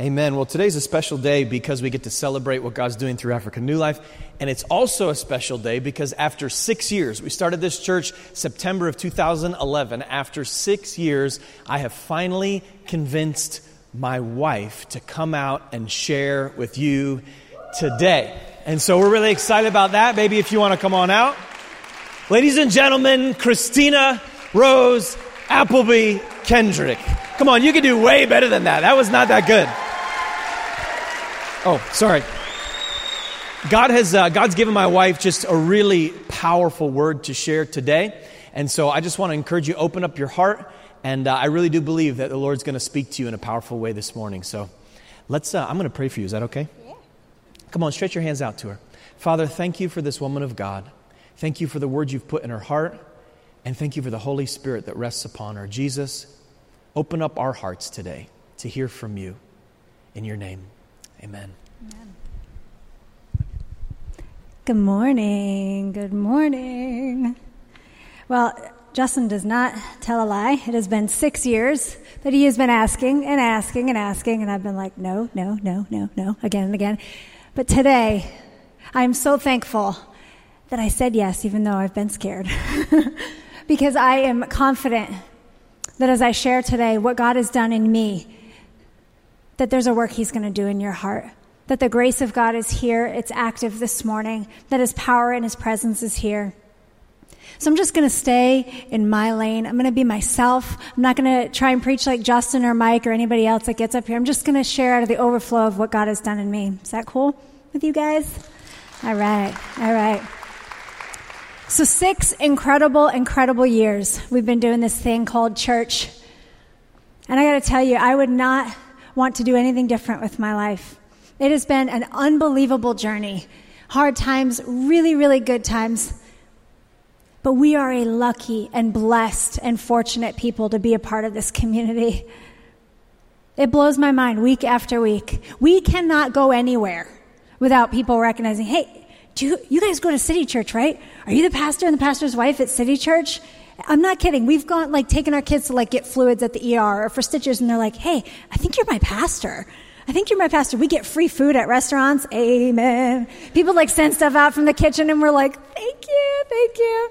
Amen. Well, today's a special day because we get to celebrate what God's doing through Africa New Life. And it's also a special day because after six years, we started this church September of 2011. After six years, I have finally convinced my wife to come out and share with you today. And so we're really excited about that. Maybe if you want to come on out. Ladies and gentlemen, Christina Rose Appleby Kendrick. Come on, you can do way better than that. That was not that good. Oh, sorry. God has uh, God's given my wife just a really powerful word to share today, and so I just want to encourage you open up your heart, and uh, I really do believe that the Lord's going to speak to you in a powerful way this morning. So, let's. Uh, I'm going to pray for you. Is that okay? Yeah. Come on, stretch your hands out to her. Father, thank you for this woman of God. Thank you for the words you've put in her heart, and thank you for the Holy Spirit that rests upon her. Jesus, open up our hearts today to hear from you. In your name. Amen. Amen. Good morning. Good morning. Well, Justin does not tell a lie. It has been six years that he has been asking and asking and asking, and I've been like, no, no, no, no, no, again and again. But today, I'm so thankful that I said yes, even though I've been scared. because I am confident that as I share today what God has done in me, that there's a work He's going to do in your heart. That the grace of God is here, it's active this morning, that His power and His presence is here. So I'm just going to stay in my lane. I'm going to be myself. I'm not going to try and preach like Justin or Mike or anybody else that gets up here. I'm just going to share out of the overflow of what God has done in me. Is that cool with you guys? All right. All right. So, six incredible, incredible years we've been doing this thing called church. And I got to tell you, I would not want to do anything different with my life. It has been an unbelievable journey. Hard times, really, really good times. But we are a lucky and blessed and fortunate people to be a part of this community. It blows my mind week after week. We cannot go anywhere without people recognizing, hey, do you, you guys go to City Church, right? Are you the pastor and the pastor's wife at City Church? I'm not kidding. We've gone, like, taken our kids to, like, get fluids at the ER or for stitches, and they're like, hey, I think you're my pastor. I think you're my pastor. We get free food at restaurants. Amen. People, like, send stuff out from the kitchen, and we're like, thank you, thank you.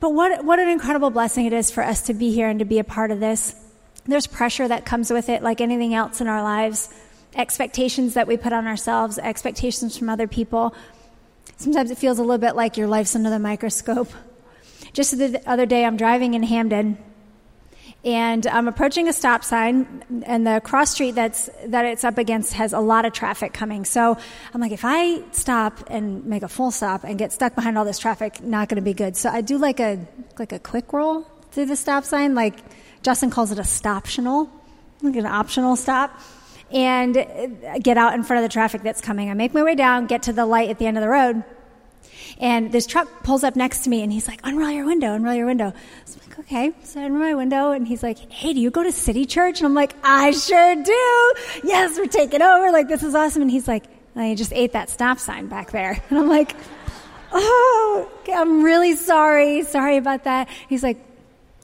But what, what an incredible blessing it is for us to be here and to be a part of this. There's pressure that comes with it, like anything else in our lives. Expectations that we put on ourselves, expectations from other people. Sometimes it feels a little bit like your life's under the microscope. Just the other day, I'm driving in Hamden, and I'm approaching a stop sign, and the cross street that's that it's up against has a lot of traffic coming. So I'm like, if I stop and make a full stop and get stuck behind all this traffic, not going to be good. So I do like a like a quick roll through the stop sign, like Justin calls it a stoptional, like an optional stop and uh, get out in front of the traffic that's coming. I make my way down, get to the light at the end of the road, and this truck pulls up next to me and he's like, unroll your window, unroll your window. So I'm like, okay. So I unroll my window and he's like, hey, do you go to City Church? And I'm like, I sure do. Yes, we're taking over. Like, this is awesome. And he's like, oh, I just ate that stop sign back there. And I'm like, oh, I'm really sorry. Sorry about that. He's like,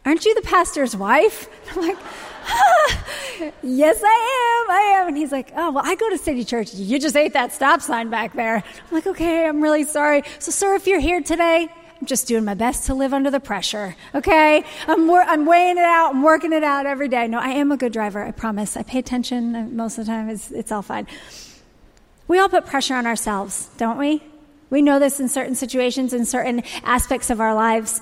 aren't you the pastor's wife? I'm like, yes, I am. I am. And he's like, oh, well, I go to City Church. You just ate that stop sign back there. I'm like, okay, I'm really sorry. So, sir, if you're here today, I'm just doing my best to live under the pressure. Okay? I'm, wor- I'm weighing it out. I'm working it out every day. No, I am a good driver. I promise. I pay attention most of the time. It's, it's all fine. We all put pressure on ourselves, don't we? We know this in certain situations, in certain aspects of our lives.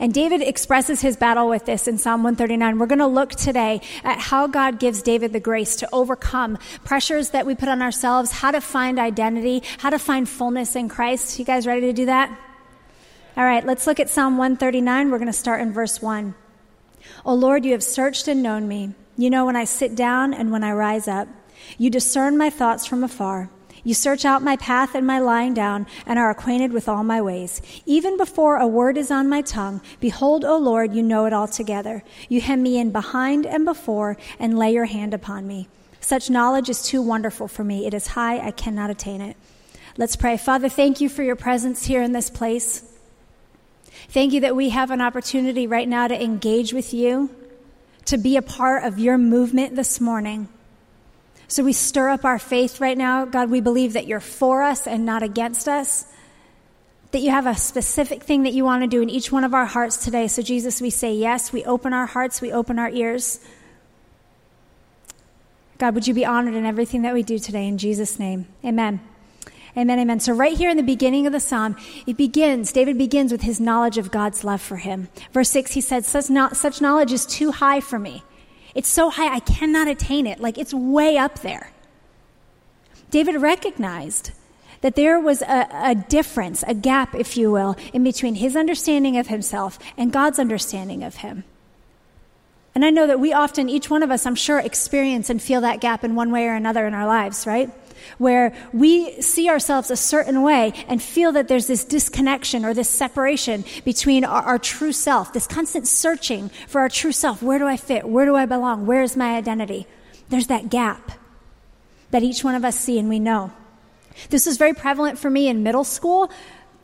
And David expresses his battle with this in Psalm 139. We're going to look today at how God gives David the grace to overcome pressures that we put on ourselves, how to find identity, how to find fullness in Christ. You guys ready to do that? All right, let's look at Psalm 139. We're going to start in verse 1. O Lord, you have searched and known me. You know when I sit down and when I rise up. You discern my thoughts from afar. You search out my path and my lying down, and are acquainted with all my ways. Even before a word is on my tongue, behold, O Lord, you know it altogether. You hem me in behind and before, and lay your hand upon me. Such knowledge is too wonderful for me. It is high, I cannot attain it. Let's pray. Father, thank you for your presence here in this place. Thank you that we have an opportunity right now to engage with you, to be a part of your movement this morning. So we stir up our faith right now. God, we believe that you're for us and not against us. That you have a specific thing that you want to do in each one of our hearts today. So, Jesus, we say yes. We open our hearts, we open our ears. God, would you be honored in everything that we do today? In Jesus' name, amen. Amen, amen. So, right here in the beginning of the psalm, it begins, David begins with his knowledge of God's love for him. Verse 6, he said, Such, knowledge is too high for me. It's so high, I cannot attain it. Like, it's way up there. David recognized that there was a, a, difference, a gap, if you will, in between his understanding of himself and God's understanding of him. And I know that we often, each one of us, I'm sure, experience and feel that gap in one way or another in our lives, right? Where we see ourselves a certain way and feel that there's this disconnection or this separation between our, our, true self, this constant searching for our true self. Where do I fit? Where do I belong? Where is my identity? There's that gap that each one of us see and we know. This was very prevalent for me in middle school,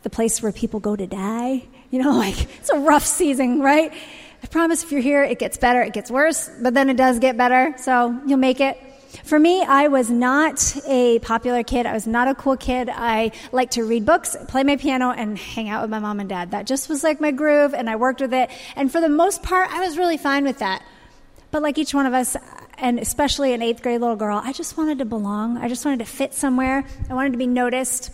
the place where people go to die. You know, like it's a rough season, right? I promise if you're here, it gets better, it gets worse, but then it does get better, so you'll make it. For me, I was not a popular kid. I was not a cool kid. I liked to read books, play my piano, and hang out with my mom and dad. That just was like my groove, and I worked with it. And for the most part, I was really fine with that. But like each one of us, and especially an eighth grade little girl, I just wanted to belong. I just wanted to fit somewhere. I wanted to be noticed.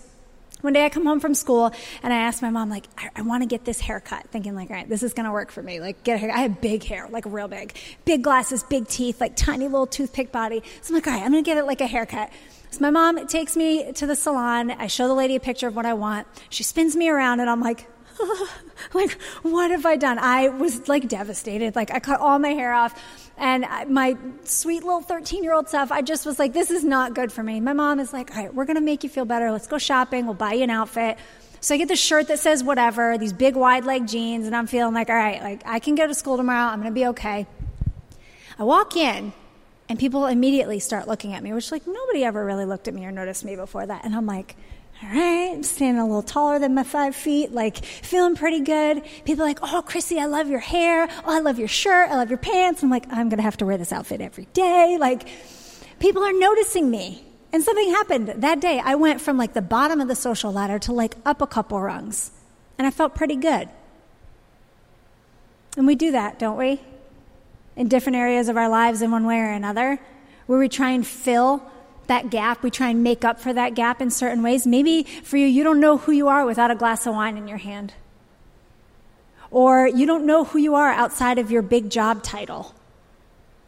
One day I come home from school and I ask my mom, like, I, I want to get this haircut, thinking like, all right, this is going to work for me. Like, get a hair. I have big hair, like real big, big glasses, big teeth, like tiny little toothpick body. So I'm like, all right, I'm going to get it like a haircut. So my mom takes me to the salon. I show the lady a picture of what I want. She spins me around and I'm like, like, what have I done? I was like devastated. Like, I cut all my hair off, and my sweet little 13 year old self, I just was like, this is not good for me. My mom is like, all right, we're going to make you feel better. Let's go shopping. We'll buy you an outfit. So I get the shirt that says whatever, these big wide leg jeans, and I'm feeling like, all right, like, I can go to school tomorrow. I'm going to be okay. I walk in, and people immediately start looking at me, which, like, nobody ever really looked at me or noticed me before that. And I'm like, all right, I'm standing a little taller than my five feet, like feeling pretty good. People like, oh, Chrissy, I love your hair. Oh, I love your shirt. I love your pants. I'm like, I'm going to have to wear this outfit every day. Like, people are noticing me. And something happened that day. I went from like the bottom of the social ladder to like up a couple rungs. And I felt pretty good. And we do that, don't we? In different areas of our lives in one way or another, where we try and fill that gap. We try and make up for that gap in certain ways. Maybe for you, you don't know who you are without a glass of wine in your hand. Or you don't know who you are outside of your big job title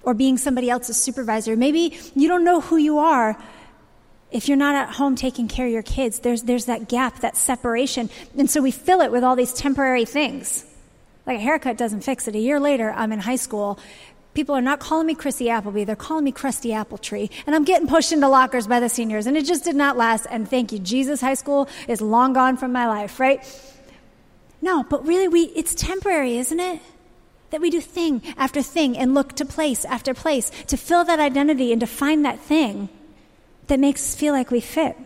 or being somebody else's supervisor. Maybe you don't know who you are if you're not at home taking care of your kids. There's, there's that gap, that separation. And so we fill it with all these temporary things. Like a haircut doesn't fix it. A year later, I'm in high school People are not calling me Chrissy Appleby, they're calling me Crusty Apple Tree. And I'm getting pushed into lockers by the seniors, and it just did not last. And thank you, Jesus High School is long gone from my life, right? No, but really, we, it's temporary, isn't it? That we do thing after thing and look to place after place to fill that identity and to find that thing that makes us feel like we fit.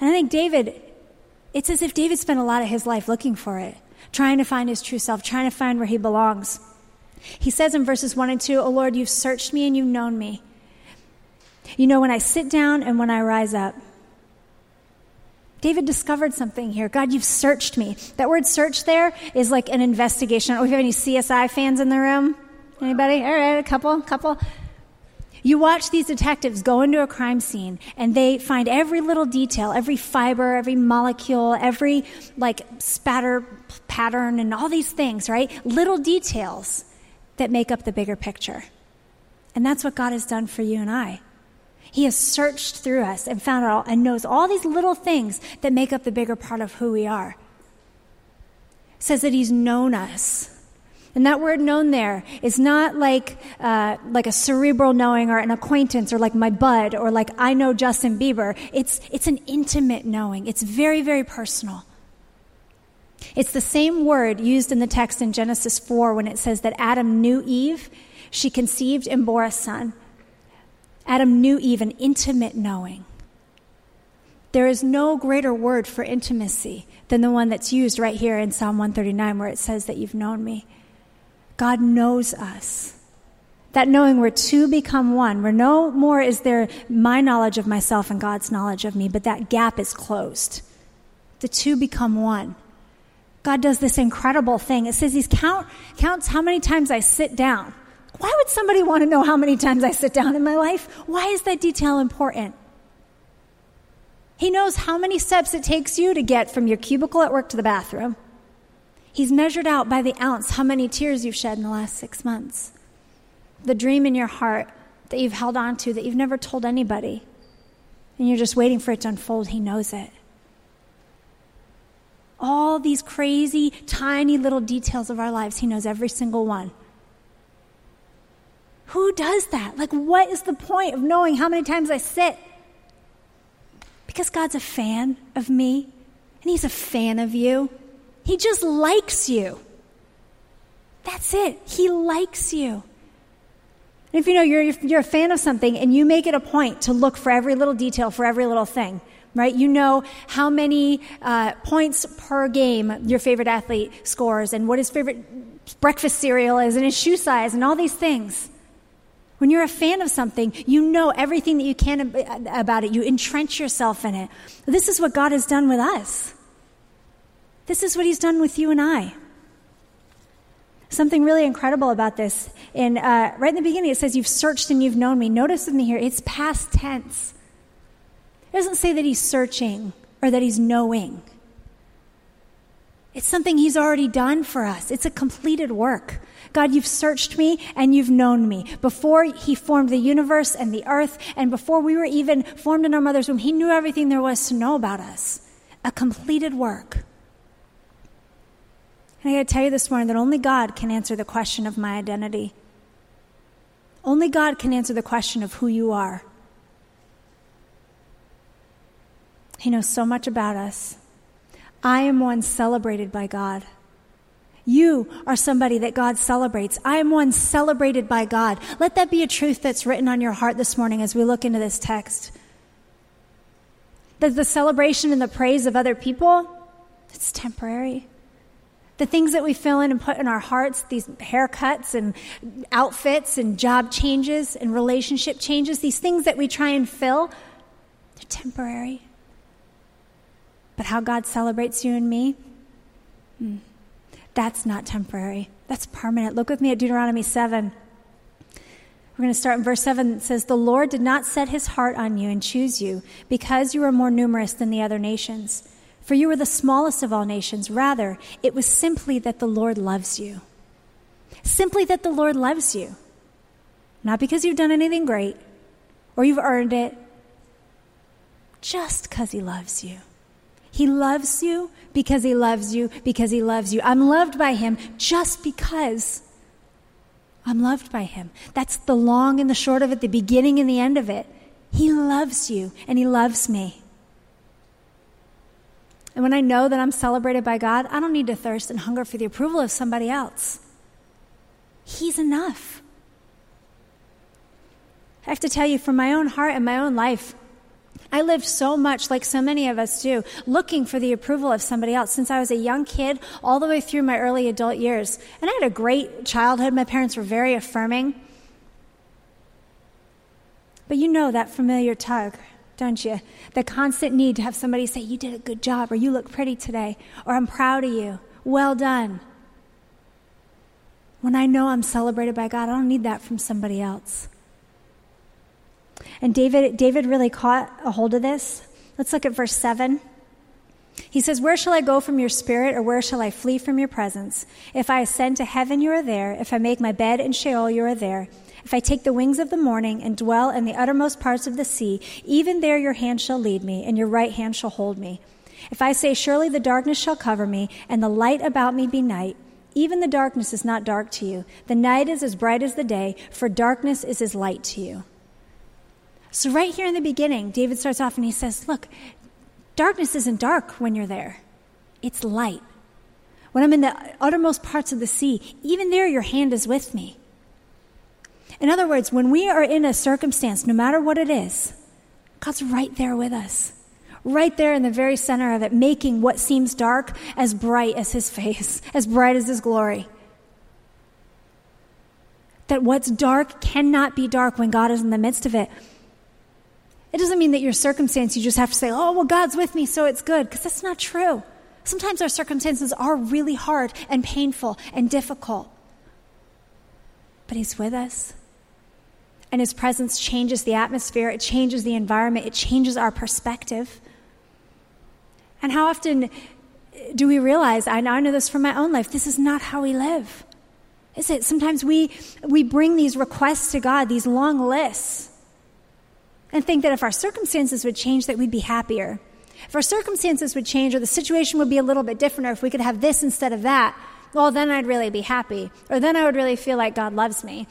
And I think David, it's as if David spent a lot of his life looking for it, trying to find his true self, trying to find where he belongs. He says in verses 1 and two, 2, O Lord, you've searched me and you've known me. You know when I sit down and when I rise up. David discovered something here. God, you've searched me. That word search there is like an investigation. Oh, we have any CSI fans in the room? Anybody? All right, a couple, couple. You watch these detectives go into a crime scene and they find every little detail, every fiber, every molecule, every like spatter pattern and all these things, right? Little details that make up the bigger picture. And that's what God has done for you and I. He has searched through us and found out and knows all these little things that make up the bigger part of who we are. It says that He's known us. And that word known there is not like, uh, like a cerebral knowing or an acquaintance or like my bud or like I know Justin Bieber. It's, it's an intimate knowing. It's very, very personal. It's the same word used in the text in Genesis 4 when it says that Adam knew Eve, she conceived and bore a son. Adam knew Eve, an intimate knowing. There is no greater word for intimacy than the one that's used right here in Psalm 139 where it says that you've known me. God knows us. That knowing we're two become one, where no more is there my knowledge of myself and God's knowledge of me, but that gap is closed. The two become one. God does this incredible thing. It says He count, counts how many times I sit down. Why would somebody want to know how many times I sit down in my life? Why is that detail important? He knows how many steps it takes you to get from your cubicle at work to the bathroom. He's measured out by the ounce how many tears you've shed in the last six months. The dream in your heart that you've held on to that you've never told anybody, and you're just waiting for it to unfold, He knows it all these crazy, tiny little details of our lives. He knows every single one. Who does that? Like, what is the point of knowing how many times I sit? Because God's a fan of me, and He's a fan of you. He just likes you. That's it. He likes you. And if you know you're, you're a fan of something and you make it a point to look for every little detail, for every little thing, right? You know how many uh, points per game your favorite athlete scores and what his favorite breakfast cereal is and his shoe size and all these things. When you're a fan of something, you know everything that you can about it. You entrench yourself in it. This is what God has done with us. This is what He's done with you and I. Something really incredible about this. In, uh, right in the beginning, it says, You've searched and you've known me. Notice with me here, it's past tense. It doesn't say that he's searching or that he's knowing. It's something he's already done for us. It's a completed work. God, you've searched me and you've known me. Before he formed the universe and the earth, and before we were even formed in our mother's womb, he knew everything there was to know about us. A completed work. And I gotta tell you this morning that only God can answer the question of my identity. Only God can answer the question of who you are. He knows so much about us. I am one celebrated by God. You are somebody that God celebrates. I am one celebrated by God. Let that be a truth that's written on your heart this morning as we look into this text. That the celebration and the praise of other people, it's temporary. The things that we fill in and put in our hearts, these haircuts and outfits and job changes and relationship changes, these things that we try and fill, they're temporary. But how God celebrates you and me, hmm, that's not temporary. That's permanent. Look with me at Deuteronomy 7. We're going to start in verse 7. It says, The Lord did not set his heart on you and choose you because you were more numerous than the other nations. For you were the smallest of all nations. Rather, it was simply that the Lord loves you. Simply that the Lord loves you. Not because you've done anything great or you've earned it, just because he loves you. He loves you because he loves you because he loves you. I'm loved by him just because I'm loved by him. That's the long and the short of it, the beginning and the end of it. He loves you and he loves me. And when I know that I'm celebrated by God, I don't need to thirst and hunger for the approval of somebody else. He's enough. I have to tell you, from my own heart and my own life, I lived so much, like so many of us do, looking for the approval of somebody else since I was a young kid all the way through my early adult years. And I had a great childhood. My parents were very affirming. But you know that familiar tug, don't you? The constant need to have somebody say, You did a good job, or you look pretty today, or I'm proud of you. Well done. When I know I'm celebrated by God, I don't need that from somebody else. And David, David really caught a hold of this. Let's look at verse 7. He says, Where shall I go from your spirit, or where shall I flee from your presence? If I ascend to heaven, you are there. If I make my bed in Sheol, you are there. If I take the wings of the morning and dwell in the uttermost parts of the sea, even there your hand shall lead me, and your right hand shall hold me. If I say, Surely the darkness shall cover me, and the light about me be night, even the darkness is not dark to you. The night is as bright as the day, for darkness is as light to you. So, right here in the beginning, David starts off and he says, Look, darkness isn't dark when you're there, it's light. When I'm in the uttermost parts of the sea, even there, your hand is with me. In other words, when we are in a circumstance, no matter what it is, God's right there with us. Right there in the very center of it, making what seems dark as bright as His face, as bright as His glory. that what's dark cannot be dark when God is in the midst of it. It doesn't mean that your circumstance, you just have to say, oh, well, God's with me, so it's good, because that's not true. Sometimes our circumstances are really hard and painful and difficult. But He's with us. And His presence changes the atmosphere, it changes the environment, it changes our perspective. And how often do we realize, I know this from my own life, this is not how we live. Is it? Sometimes we, we bring these requests to God, these long lists, and think that if our circumstances would change, that we'd be happier. If our circumstances would change, or the situation would be a little bit different, or if we could have this instead of that, well, then I'd really be happy, or then I would really feel like God loves me.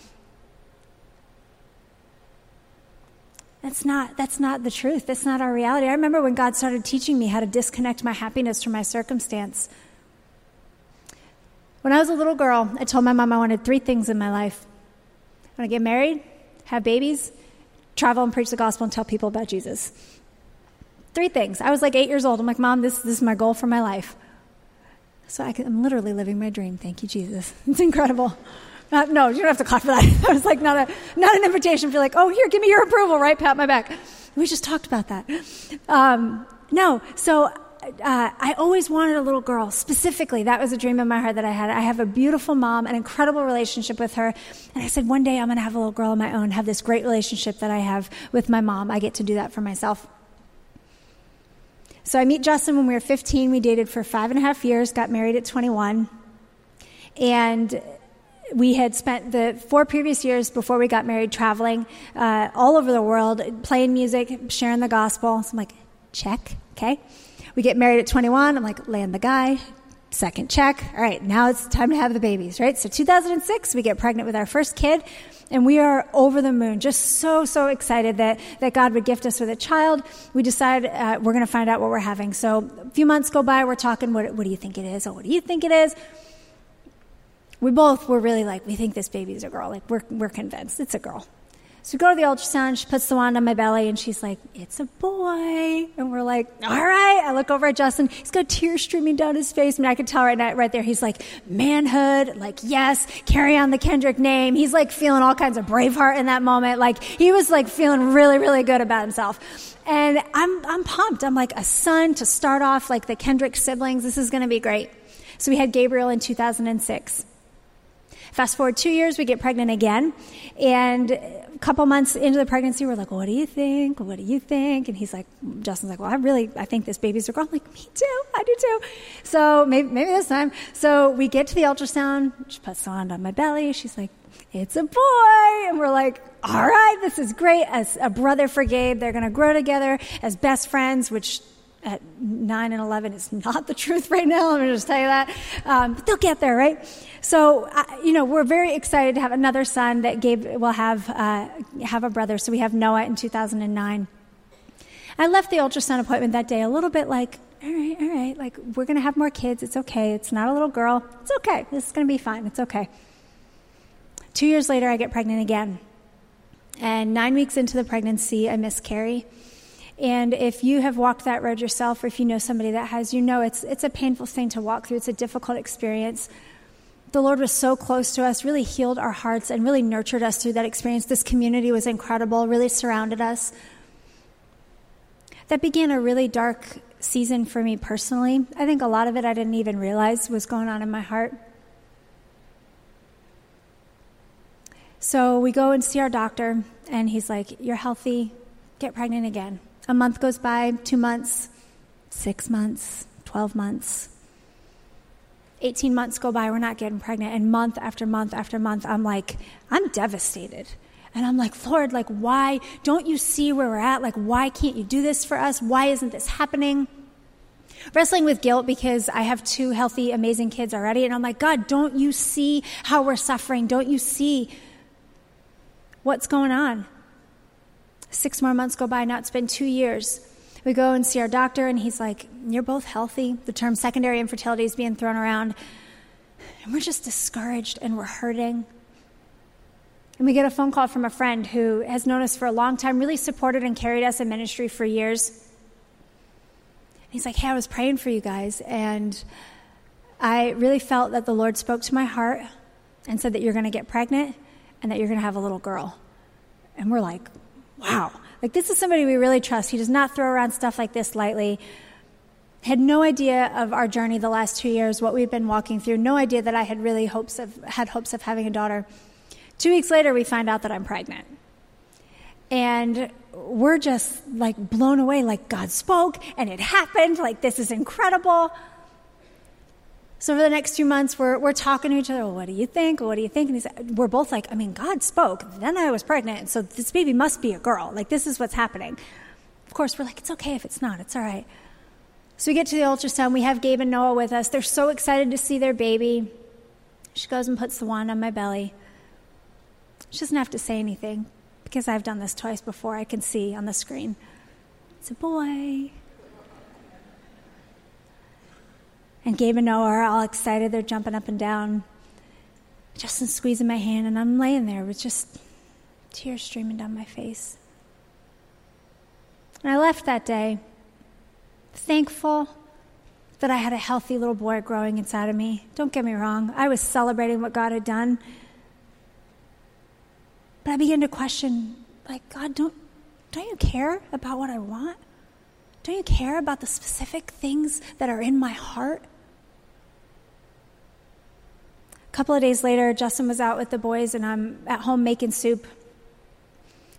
That's not, that's not the truth. That's not our reality. I remember when God started teaching me how to disconnect my happiness from my circumstance. When I was a little girl, I told my mom I wanted three things in my life I want to get married, have babies, travel and preach the gospel and tell people about Jesus. Three things. I was like eight years old. I'm like, Mom, this, this is my goal for my life. So I am literally living my dream. Thank you, Jesus. It's incredible. Uh, no, you don't have to clap for that. that was like not, a, not an invitation for like, oh, here, give me your approval, right? Pat my back. We just talked about that. Um, no, so uh, I always wanted a little girl. Specifically, that was a dream in my heart that I had. I have a beautiful mom, an incredible relationship with her. And I said, one day I'm going to have a little girl of my own, have this great relationship that I have with my mom. I get to do that for myself. So I meet Justin when we were 15. We dated for five and a half years, got married at 21. And we had spent the four previous years before we got married traveling uh, all over the world, playing music, sharing the gospel. So I'm like, check, okay. We get married at 21. I'm like, land the guy. Second check. All right, now it's time to have the babies, right? So 2006, we get pregnant with our first kid, and we are over the moon, just so, so excited that, that God would gift us with a child. We decide uh, we're going to find out what we're having. So a few months go by, we're talking, what, what do you think it is? Oh, what do you think it is? we both were really like, we think this baby's a girl. Like, we're, we're convinced it's a girl. So we go to the ultrasound, she puts the wand on my belly, and she's like, it's a boy. And we're like, all right. I look over at Justin. He's got tears streaming down his face. I mean, I could tell right, now, right there, he's like, manhood, like, yes, carry on the Kendrick name. He's like feeling all kinds of Braveheart in that moment. Like, he was like feeling really, really good about himself. And I'm, I'm pumped. I'm like, a son to start off like the Kendrick siblings. This is going to be great. So we had Gabriel in 2006. Fast forward two years, we get pregnant again. And couple months into the pregnancy, we're like, what do you think? What do you think? And he's like, Justin's like, well, I really, I think this baby's a girl. I'm like, me too. I do too. So maybe, maybe this time. So we get to the ultrasound. She puts wand on my belly. She's like, it's a boy. And we're like, all right, this is great. As a brother for Gabe, they're going to grow together as best friends, which at 9 and 11 is not the truth right now. Let me just tell you that. Um, but they'll get there, right? So, uh, you know, we're very excited to have another son that Gabe will have, uh, have a brother. So we have Noah in 2009. I left the ultrasound appointment that day a little bit like, all right, all right, like we're going to have more kids. It's okay. It's not a little girl. It's okay. This is going to be fine. It's okay. Two years later, I get pregnant again. And nine weeks into the pregnancy, I miscarry. And if you have walked that road yourself, or if you know somebody that has, you know it's, it's a painful thing to walk through. It's a difficult experience. The Lord was so close to us, really healed our hearts, and really nurtured us through that experience. This community was incredible, really surrounded us. That began a really dark season for me personally. I think a lot of it I didn't even realize was going on in my heart. So we go and see our doctor, and he's like, You're healthy, get pregnant again. A month goes by, two months, six months, 12 months. 18 months go by, we're not getting pregnant. And month after month after month, I'm like, I'm devastated. And I'm like, Lord, like, why don't you see where we're at? Like, why can't you do this for us? Why isn't this happening? Wrestling with guilt because I have two healthy, amazing kids already. And I'm like, God, don't you see how we're suffering? Don't you see what's going on? Six more months go by, now it's been two years. We go and see our doctor, and he's like, You're both healthy. The term secondary infertility is being thrown around. And we're just discouraged and we're hurting. And we get a phone call from a friend who has known us for a long time, really supported and carried us in ministry for years. And he's like, Hey, I was praying for you guys, and I really felt that the Lord spoke to my heart and said that you're going to get pregnant and that you're going to have a little girl. And we're like, wow. Like, this is somebody we really trust. He does not throw around stuff like this lightly. Had no idea of our journey the last two years, what we've been walking through. No idea that I had really hopes of, had hopes of having a daughter. Two weeks later, we find out that I'm pregnant. And we're just like blown away, like God spoke and it happened. Like, this is incredible. So for the next few months, we're, we're talking to each other. Well, what do you think? What do you think? And he's, we're both like, I mean, God spoke. Then I was pregnant. So this baby must be a girl. Like, this is what's happening. Of course, we're like, it's okay if it's not. It's all right. So we get to the ultrasound. We have Gabe and Noah with us. They're so excited to see their baby. She goes and puts the wand on my belly. She doesn't have to say anything because I've done this twice before. I can see on the screen. It's a boy. And Gabe and Noah are all excited. They're jumping up and down. Justin's squeezing my hand, and I'm laying there with just tears streaming down my face. And I left that day thankful that I had a healthy little boy growing inside of me. Don't get me wrong, I was celebrating what God had done. But I began to question, like, God, don't, don't you care about what I want? Don't you care about the specific things that are in my heart? A couple of days later, Justin was out with the boys, and I'm at home making soup.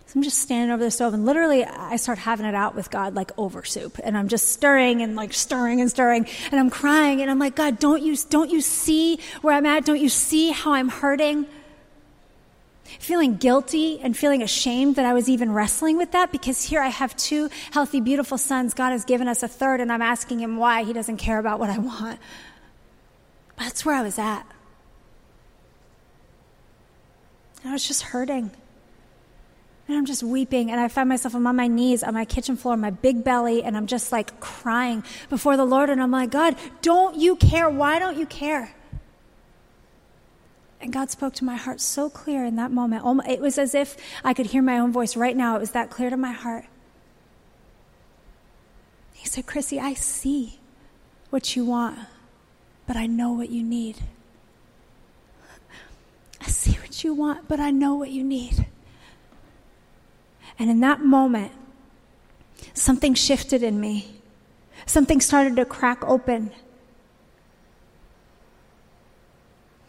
So I'm just standing over the stove, and literally, I start having it out with God like over soup, and I'm just stirring and like stirring and stirring, and I'm crying, and I'm like, God, don't you don't you see where I'm at? Don't you see how I'm hurting? Feeling guilty and feeling ashamed that I was even wrestling with that because here I have two healthy, beautiful sons. God has given us a third, and I'm asking him why he doesn't care about what I want. But that's where I was at. And I was just hurting. And I'm just weeping, and I find myself I'm on my knees on my kitchen floor, my big belly, and I'm just like crying before the Lord. And I'm like, God, don't you care? Why don't you care? And God spoke to my heart so clear in that moment. It was as if I could hear my own voice right now. It was that clear to my heart. He said, Chrissy, I see what you want, but I know what you need. I see what you want, but I know what you need. And in that moment, something shifted in me. Something started to crack open.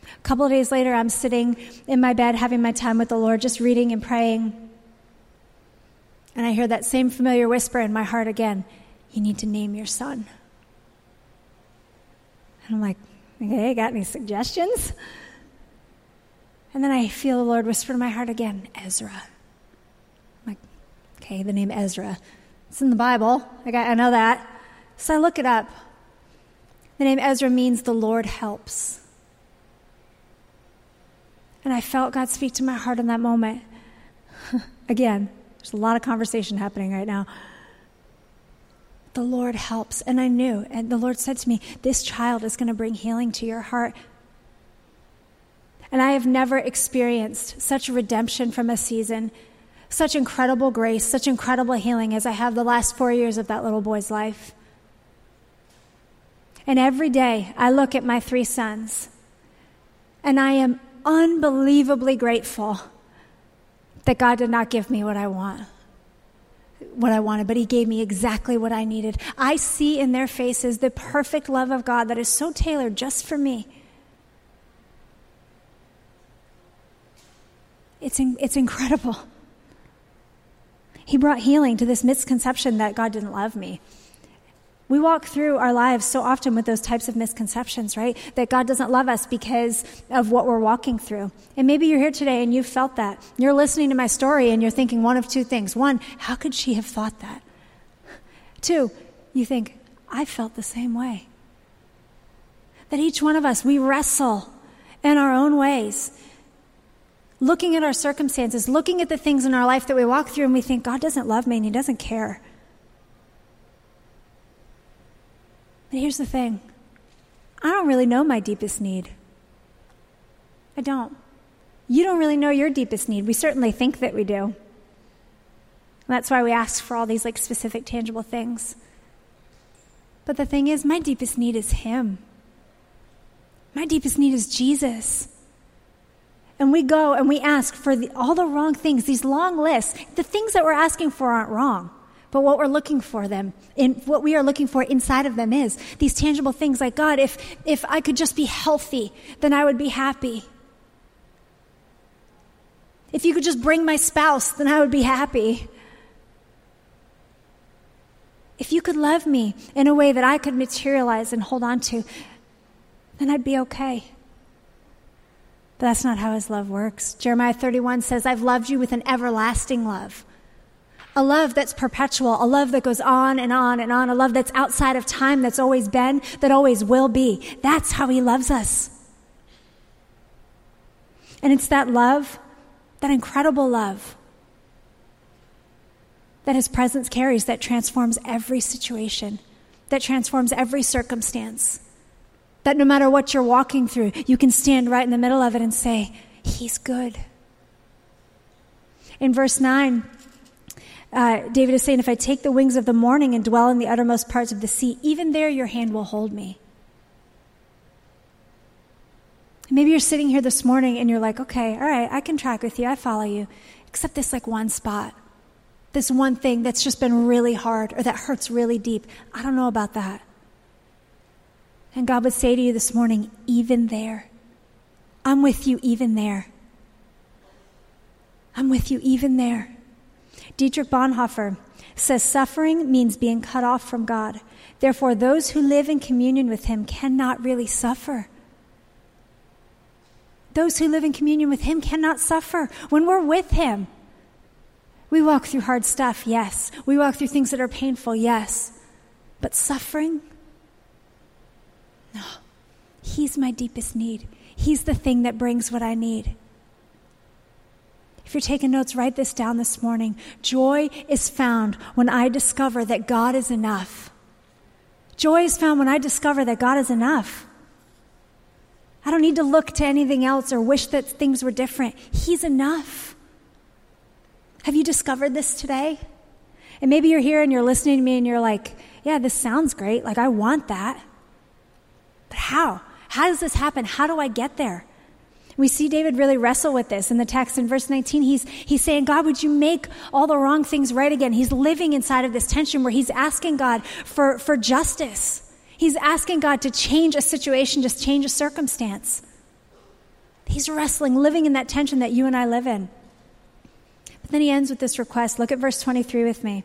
A couple of days later, I'm sitting in my bed having my time with the Lord, just reading and praying. And I hear that same familiar whisper in my heart again You need to name your son. And I'm like, Okay, got any suggestions? And then I feel the Lord whisper in my heart again, Ezra. I'm like, okay, the name Ezra. It's in the Bible. I, got, I know that. So I look it up. The name Ezra means the Lord helps. And I felt God speak to my heart in that moment. Again, there's a lot of conversation happening right now. The Lord helps. And I knew, and the Lord said to me, This child is going to bring healing to your heart. And I have never experienced such redemption from a season, such incredible grace, such incredible healing as I have the last four years of that little boy's life. And every day I look at my three sons and I am unbelievably grateful that God did not give me what I want. What I wanted, but He gave me exactly what I needed. I see in their faces the perfect love of God that is so tailored just for me. It's, in, it's incredible. He brought healing to this misconception that God didn't love me. We walk through our lives so often with those types of misconceptions, right? That God doesn't love us because of what we're walking through. And maybe you're here today and you've felt that. You're listening to my story and you're thinking one of two things. One, how could she have thought that? Two, you think, I felt the same way. That each one of us, we wrestle in our own ways looking at our circumstances, looking at the things in our life that we walk through, and we think, God doesn't love me and He doesn't care. But here's the thing I don't really know my deepest need. I don't. You don't really know your deepest need. We certainly think that we do. that's why we ask for all these like specific tangible things. But the thing is, my deepest need is Him. My deepest need is Jesus. And we go and we ask for the, all the wrong things, these long lists, the things that we're asking for aren't wrong. But what we're looking for them, in what we are looking for inside of them is these tangible things like God, if, if I could just be healthy, then I would be happy. If you could just bring my spouse, then I would be happy. If you could love me in a way that I could materialize and hold on to, then I'd be okay. But that's not how his love works. Jeremiah 31 says, I've loved you with an everlasting love. A love that's perpetual, a love that goes on and on and on, a love that's outside of time, that's always been, that always will be. That's how he loves us. And it's that love, that incredible love, that his presence carries that transforms every situation, that transforms every circumstance. That no matter what you're walking through, you can stand right in the middle of it and say, He's good. In verse 9, uh, David is saying, If I take the wings of the morning and dwell in the uttermost parts of the sea, even there your hand will hold me. Maybe you're sitting here this morning and you're like, okay, all right, I can track with you, I follow you, except this like one spot, this one thing that's just been really hard or that hurts really deep. I don't know about that. And God would say to you this morning, even there, I'm with you even there. I'm with you even there. Dietrich Bonhoeffer says suffering means being cut off from God. Therefore, those who live in communion with Him cannot really suffer. Those who live in communion with Him cannot suffer. When we're with Him, we walk through hard stuff, yes. We walk through things that are painful, yes. But suffering. He's my deepest need. He's the thing that brings what I need. If you're taking notes, write this down this morning. Joy is found when I discover that God is enough. Joy is found when I discover that God is enough. I don't need to look to anything else or wish that things were different. He's enough. Have you discovered this today? And maybe you're here and you're listening to me and you're like, yeah, this sounds great. Like, I want that. But how? How does this happen? How do I get there? We see David really wrestle with this in the text in verse 19. He's, he's saying, God, would you make all the wrong things right again? He's living inside of this tension where he's asking God for, for justice. He's asking God to change a situation, just change a circumstance. He's wrestling, living in that tension that you and I live in. But then he ends with this request. Look at verse 23 with me.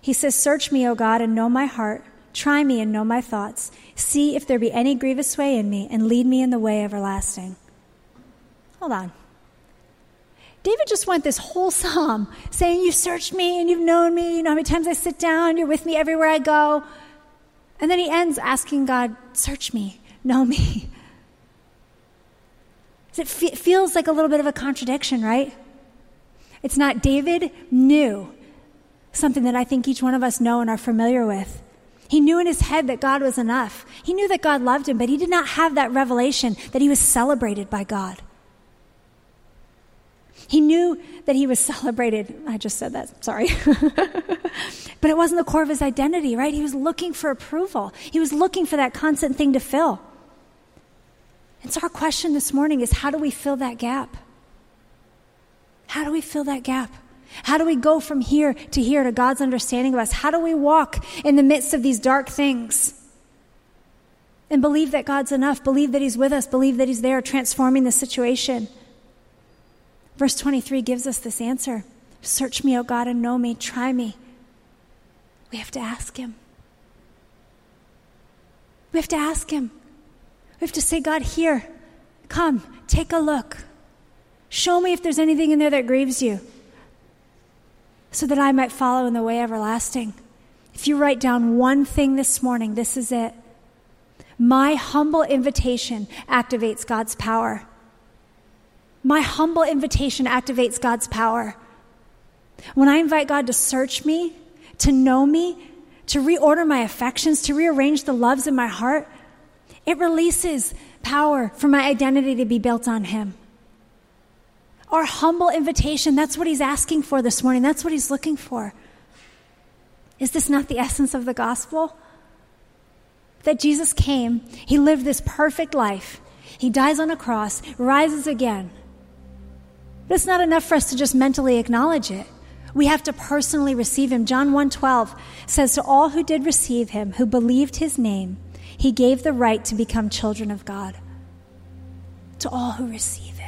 He says, Search me, O God, and know my heart. Try me and know my thoughts. See if there be any grievous way in me, and lead me in the way everlasting. Hold on. David just went this whole psalm saying, You searched me and you've known me. You know how many times I sit down, you're with me everywhere I go. And then he ends asking God, Search me, know me. It feels like a little bit of a contradiction, right? It's not. David knew something that I think each one of us know and are familiar with. He knew in his head that God was enough. He knew that God loved him, but he did not have that revelation that he was celebrated by God. He knew that he was celebrated. I just said that, sorry. but it wasn't the core of his identity, right? He was looking for approval, he was looking for that constant thing to fill. And so, our question this morning is how do we fill that gap? How do we fill that gap? How do we go from here to here to God's understanding of us? How do we walk in the midst of these dark things? And believe that God's enough, believe that He's with us, believe that He's there transforming the situation. Verse 23 gives us this answer Search me, O God, and know me, try me. We have to ask Him. We have to ask Him. We have to say, God, here, come, take a look. Show me if there's anything in there that grieves you so that I might follow in the way everlasting. If you write down one thing this morning, this is it. My humble invitation activates God's power. My humble invitation activates God's power. When I invite God to search me, to know me, to reorder my affections, to rearrange the loves in my heart, it releases power for my identity to be built on Him. Our humble invitation, that's what he's asking for this morning. That's what he's looking for. Is this not the essence of the gospel? That Jesus came, he lived this perfect life, he dies on a cross, rises again, But it's not enough for us to just mentally acknowledge it. We have to personally receive him. John 1:12 says to all who did receive him, who believed his name, he gave the right to become children of God. To all who receive.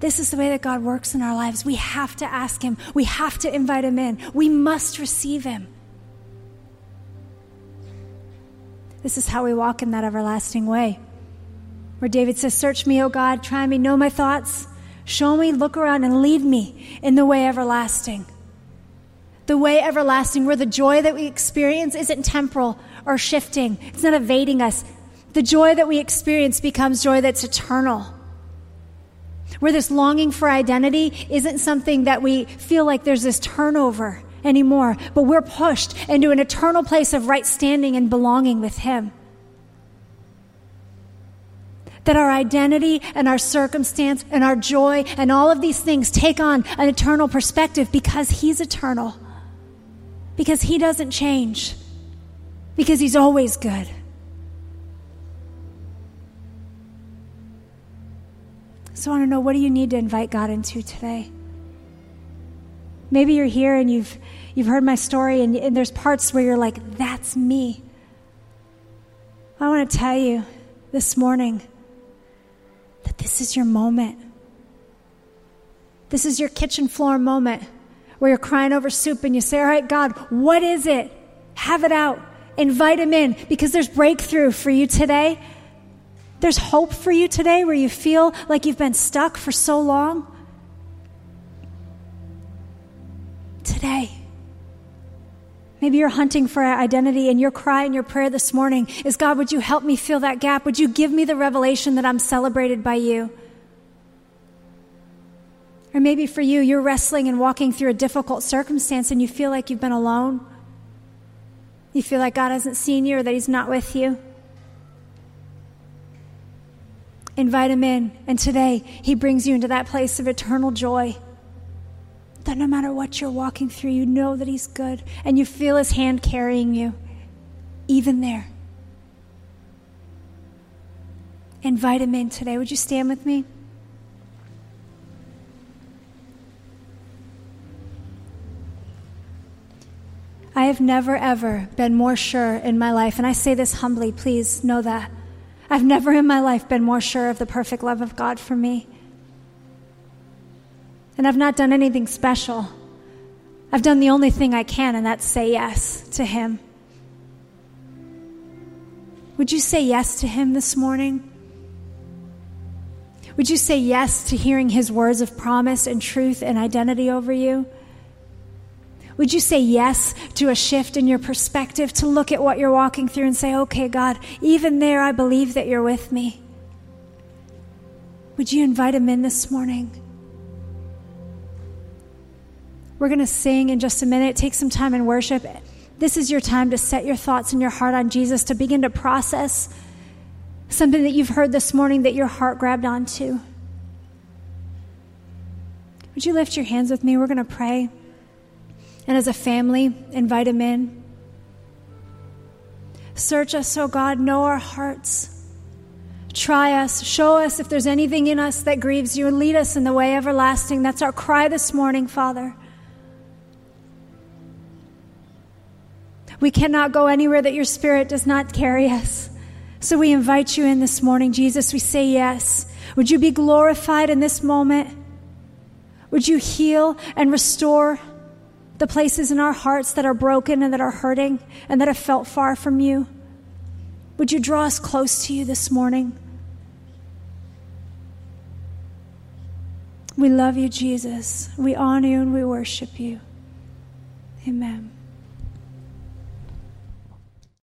This is the way that God works in our lives. We have to ask him. We have to invite him in. We must receive him. This is how we walk in that everlasting way. Where David says, Search me, O God, try me, know my thoughts, show me, look around, and lead me in the way everlasting. The way everlasting, where the joy that we experience isn't temporal or shifting, it's not evading us. The joy that we experience becomes joy that's eternal. Where this longing for identity isn't something that we feel like there's this turnover anymore, but we're pushed into an eternal place of right standing and belonging with Him. That our identity and our circumstance and our joy and all of these things take on an eternal perspective because He's eternal, because He doesn't change, because He's always good. So I want to know what do you need to invite God into today? Maybe you're here and you've, you've heard my story, and, and there's parts where you're like, that's me. I want to tell you this morning that this is your moment. This is your kitchen floor moment where you're crying over soup and you say, All right, God, what is it? Have it out. Invite Him in because there's breakthrough for you today. There's hope for you today where you feel like you've been stuck for so long. today. Maybe you're hunting for identity and your cry and your prayer this morning is God, would you help me fill that gap? Would you give me the revelation that I'm celebrated by you? Or maybe for you, you're wrestling and walking through a difficult circumstance and you feel like you've been alone. You feel like God hasn't seen you or that He's not with you. Invite Him in, and today He brings you into that place of eternal joy that no matter what you're walking through, you know that He's good and you feel His hand carrying you, even there. Invite Him in today. Would you stand with me? I have never, ever been more sure in my life, and I say this humbly, please know that. I've never in my life been more sure of the perfect love of God for me. And I've not done anything special. I've done the only thing I can, and that's say yes to Him. Would you say yes to Him this morning? Would you say yes to hearing His words of promise and truth and identity over you? Would you say yes to a shift in your perspective to look at what you're walking through and say, okay, God, even there, I believe that you're with me? Would you invite Him in this morning? We're going to sing in just a minute. Take some time in worship. This is your time to set your thoughts and your heart on Jesus, to begin to process something that you've heard this morning that your heart grabbed onto. Would you lift your hands with me? We're going to pray. And as a family, invite him in. Search us, oh God, know our hearts. Try us, show us if there's anything in us that grieves you, and lead us in the way everlasting. That's our cry this morning, Father. We cannot go anywhere that your spirit does not carry us. So we invite you in this morning, Jesus. We say yes. Would you be glorified in this moment? Would you heal and restore the places in our hearts that are broken and that are hurting and that have felt far from you? Would you draw us close to you this morning? We love you, Jesus. We honor you and we worship you. Amen.